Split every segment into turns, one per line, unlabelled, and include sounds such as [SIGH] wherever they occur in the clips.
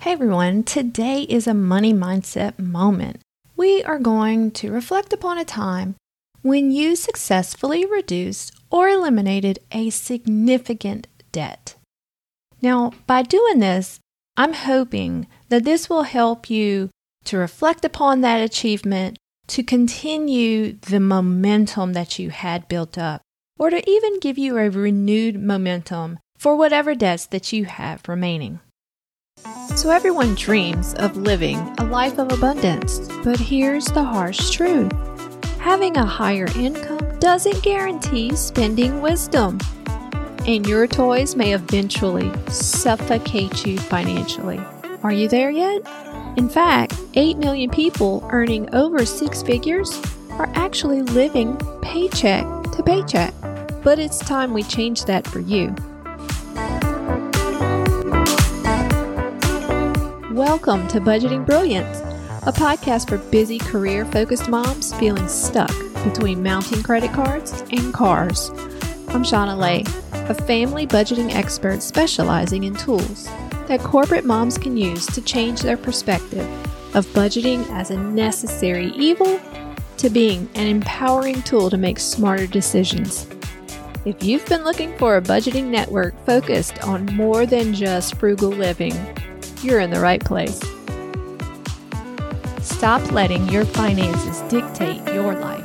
Hey everyone, today is a money mindset moment. We are going to reflect upon a time when you successfully reduced or eliminated a significant debt. Now, by doing this, I'm hoping that this will help you to reflect upon that achievement, to continue the momentum that you had built up, or to even give you a renewed momentum for whatever debts that you have remaining. So, everyone dreams of living a life of abundance, but here's the harsh truth having a higher income doesn't guarantee spending wisdom and your toys may eventually suffocate you financially. Are you there yet? In fact, 8 million people earning over six figures are actually living paycheck to paycheck. But it's time we change that for you. Welcome to Budgeting Brilliance, a podcast for busy career focused moms feeling stuck between mounting credit cards and cars. I'm Shauna Lay a family budgeting expert specializing in tools that corporate moms can use to change their perspective of budgeting as a necessary evil to being an empowering tool to make smarter decisions. If you've been looking for a budgeting network focused on more than just frugal living, you're in the right place. Stop letting your finances dictate your life.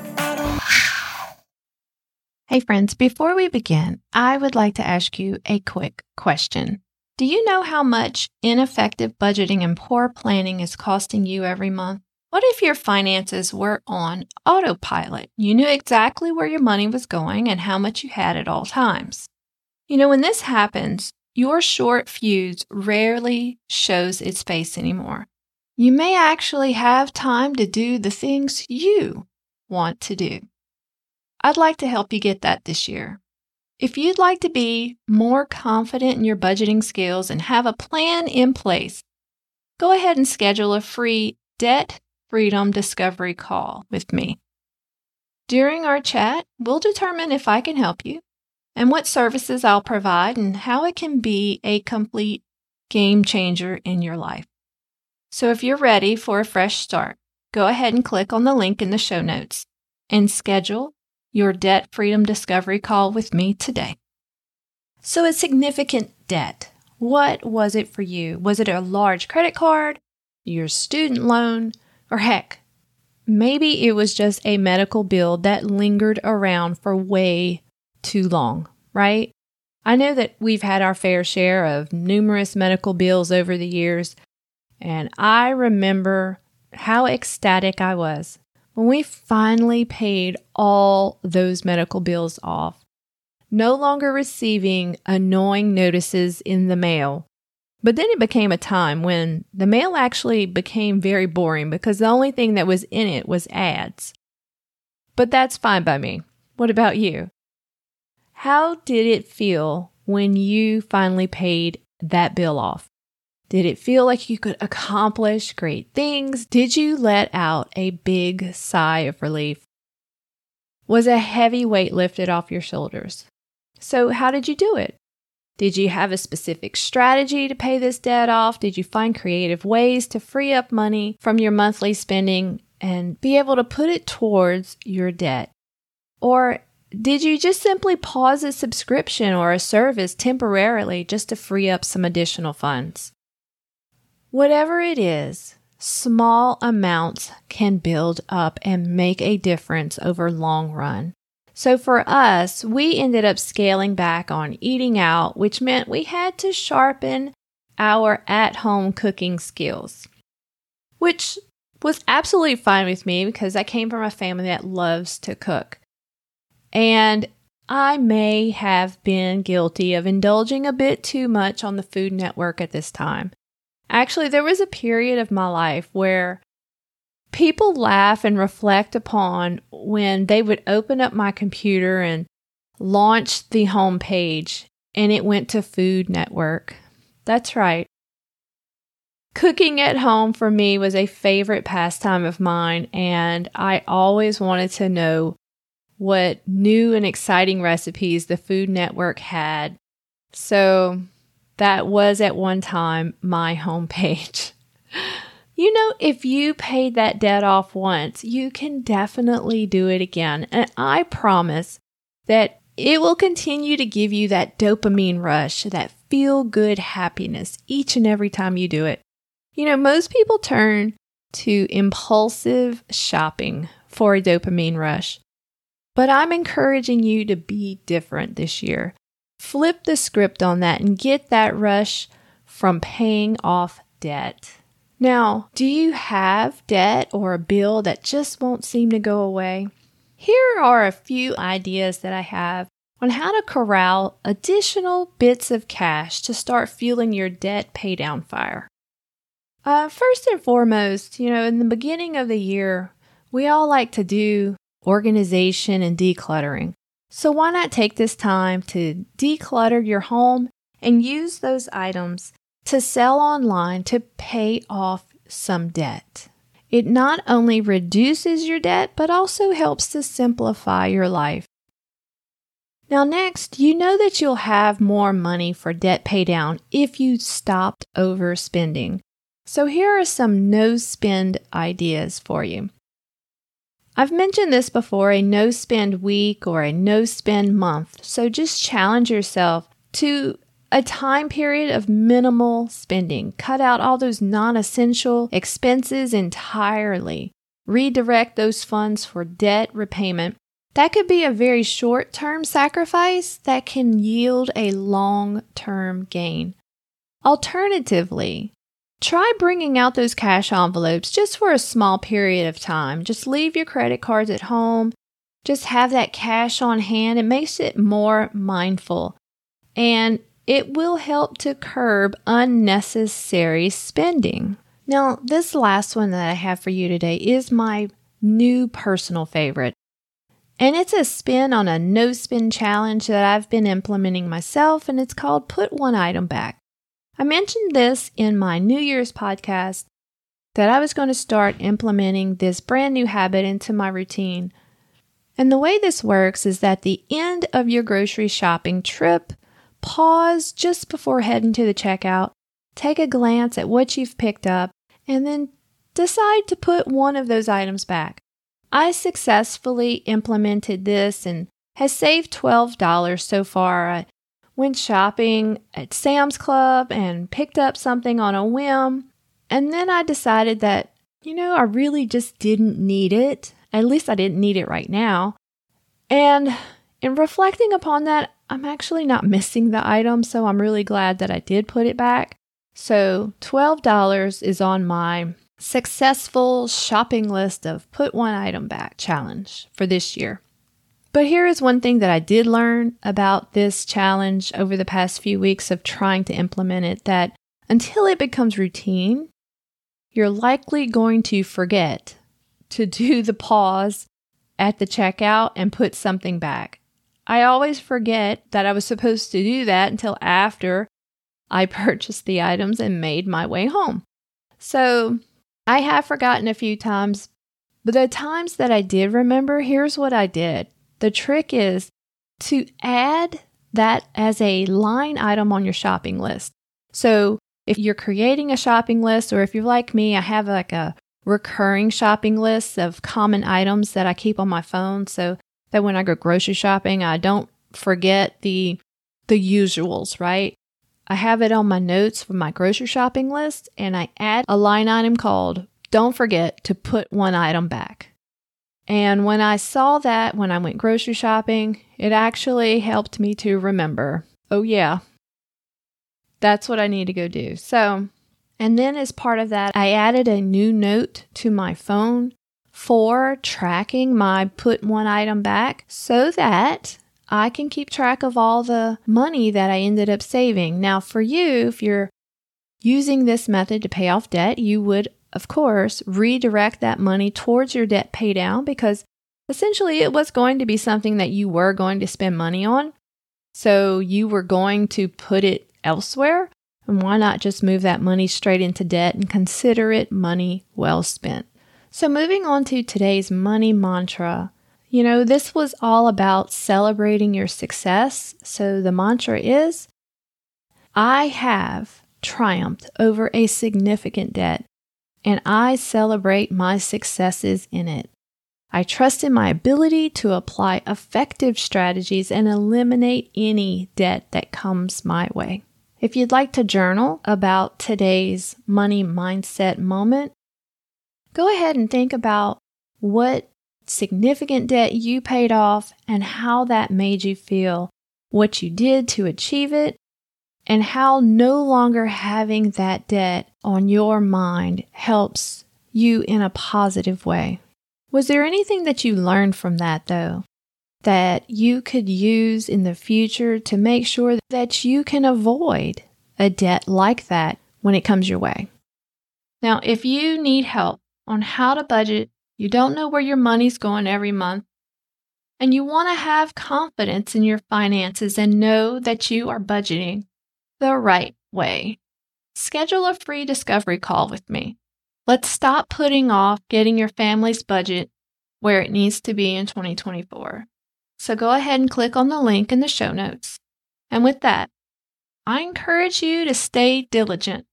Hey, friends, before we begin, I would like to ask you a quick question. Do you know how much ineffective budgeting and poor planning is costing you every month? What if your finances were on autopilot? You knew exactly where your money was going and how much you had at all times. You know, when this happens, your short fuse rarely shows its face anymore. You may actually have time to do the things you want to do. I'd like to help you get that this year. If you'd like to be more confident in your budgeting skills and have a plan in place, go ahead and schedule a free debt freedom discovery call with me. During our chat, we'll determine if I can help you and what services I'll provide and how it can be a complete game changer in your life. So if you're ready for a fresh start, go ahead and click on the link in the show notes and schedule your debt freedom discovery call with me today. So, a significant debt. What was it for you? Was it a large credit card, your student loan, or heck, maybe it was just a medical bill that lingered around for way too long, right? I know that we've had our fair share of numerous medical bills over the years, and I remember how ecstatic I was when we finally paid all those medical bills off, no longer receiving annoying notices in the mail. But then it became a time when the mail actually became very boring because the only thing that was in it was ads. But that's fine by me. What about you? How did it feel when you finally paid that bill off? Did it feel like you could accomplish great things? Did you let out a big sigh of relief? Was a heavy weight lifted off your shoulders? So, how did you do it? Did you have a specific strategy to pay this debt off? Did you find creative ways to free up money from your monthly spending and be able to put it towards your debt? Or did you just simply pause a subscription or a service temporarily just to free up some additional funds? Whatever it is, small amounts can build up and make a difference over long run. So for us, we ended up scaling back on eating out, which meant we had to sharpen our at home cooking skills, which was absolutely fine with me because I came from a family that loves to cook. And I may have been guilty of indulging a bit too much on the Food Network at this time. Actually, there was a period of my life where people laugh and reflect upon when they would open up my computer and launch the home page and it went to Food Network. That's right. Cooking at home for me was a favorite pastime of mine, and I always wanted to know what new and exciting recipes the Food Network had. So that was at one time my homepage. [LAUGHS] You know, if you paid that debt off once, you can definitely do it again. And I promise that it will continue to give you that dopamine rush, that feel good happiness each and every time you do it. You know, most people turn to impulsive shopping for a dopamine rush. But I'm encouraging you to be different this year. Flip the script on that and get that rush from paying off debt. Now, do you have debt or a bill that just won't seem to go away? Here are a few ideas that I have on how to corral additional bits of cash to start fueling your debt paydown fire. Uh, first and foremost, you know, in the beginning of the year, we all like to do organization and decluttering. So why not take this time to declutter your home and use those items to sell online to pay off some debt. It not only reduces your debt, but also helps to simplify your life. Now, next, you know that you'll have more money for debt paydown if you stopped overspending. So, here are some no spend ideas for you. I've mentioned this before a no spend week or a no spend month. So, just challenge yourself to a time period of minimal spending. Cut out all those non essential expenses entirely. Redirect those funds for debt repayment. That could be a very short term sacrifice that can yield a long term gain. Alternatively, try bringing out those cash envelopes just for a small period of time. Just leave your credit cards at home. Just have that cash on hand. It makes it more mindful. And it will help to curb unnecessary spending. Now, this last one that I have for you today is my new personal favorite. And it's a spin on a no spin challenge that I've been implementing myself, and it's called Put One Item Back. I mentioned this in my New Year's podcast that I was going to start implementing this brand new habit into my routine. And the way this works is that the end of your grocery shopping trip pause just before heading to the checkout, take a glance at what you've picked up, and then decide to put one of those items back. I successfully implemented this and has saved $12 so far. I went shopping at Sam's Club and picked up something on a whim, and then I decided that, you know, I really just didn't need it. At least I didn't need it right now. And in reflecting upon that, I'm actually not missing the item, so I'm really glad that I did put it back. So $12 is on my successful shopping list of put one item back challenge for this year. But here is one thing that I did learn about this challenge over the past few weeks of trying to implement it that until it becomes routine, you're likely going to forget to do [LAUGHS] the pause at the checkout and put something back. I always forget that I was supposed to do that until after I [LAUGHS] purchased the items and made my way home. So I have forgotten a few times, but the times that I did remember, here's what I did. The trick is to add that as a line item on your shopping list. So if you're creating a shopping list, or if you're like me, I have like a recurring shopping list of common items that I keep on my phone. So that when I go grocery shopping, I don't forget the the usuals, right? I have it on my notes for my grocery shopping list and I add a line item called don't forget to put one item back. And when I saw that when I went grocery shopping, it actually helped me to remember, oh yeah, that's what I need to go do. So, and then as part of that, I added a new note to my phone for tracking my put one item back so that I can keep track of all the money that I ended up saving. Now, for you, if you're using this method to pay off debt, you would, of course, redirect that money towards your debt pay down because essentially it was going to be something that you were going to spend money on. So you were going to put it elsewhere. And why not just move that money straight into debt and consider it money well spent? So, moving on to today's money mantra. You know, this was all about celebrating your success. So, the mantra is I have triumphed over a significant debt, and I celebrate my successes in it. I trust in my ability to apply effective strategies and eliminate any debt that comes my way. If you'd like to journal about today's money mindset moment, go ahead and think about what significant debt you paid off and how that made you feel, what you did to achieve it, and how no longer having that debt on your mind helps you in a positive way. Was there anything that you learned from that, though, that you could use in the future to make sure that you can avoid a debt like that when it comes your way? Now, if you need help on how to budget, you don't know where your money's going every month, and you want to have confidence in your finances and know that you are budgeting the right way, schedule a free discovery call with me. Let's stop putting off getting your family's budget where it needs to be in 2024. So go ahead and click on the link in the show notes. And with that, I encourage you to stay diligent,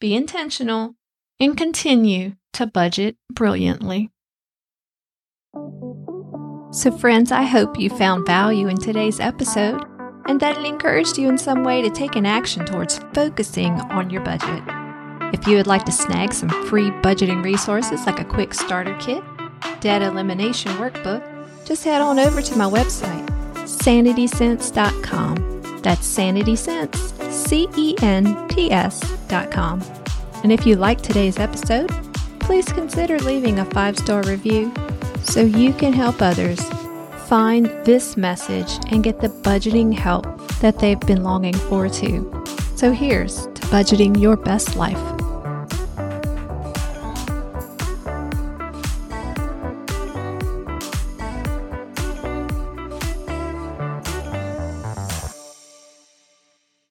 be intentional, and continue to budget brilliantly. So, friends, I hope you found value in today's episode and that it encouraged you in some way to take an action towards focusing on your budget. If you would like to snag some free budgeting resources like a quick starter kit, debt elimination workbook, just head on over to my website, sanitycents.com. That's sanitycents, C E N T S.com. And if you like today's episode, please consider leaving a five star review so you can help others find this message and get the budgeting help that they've been longing for too. So here's to budgeting your best life.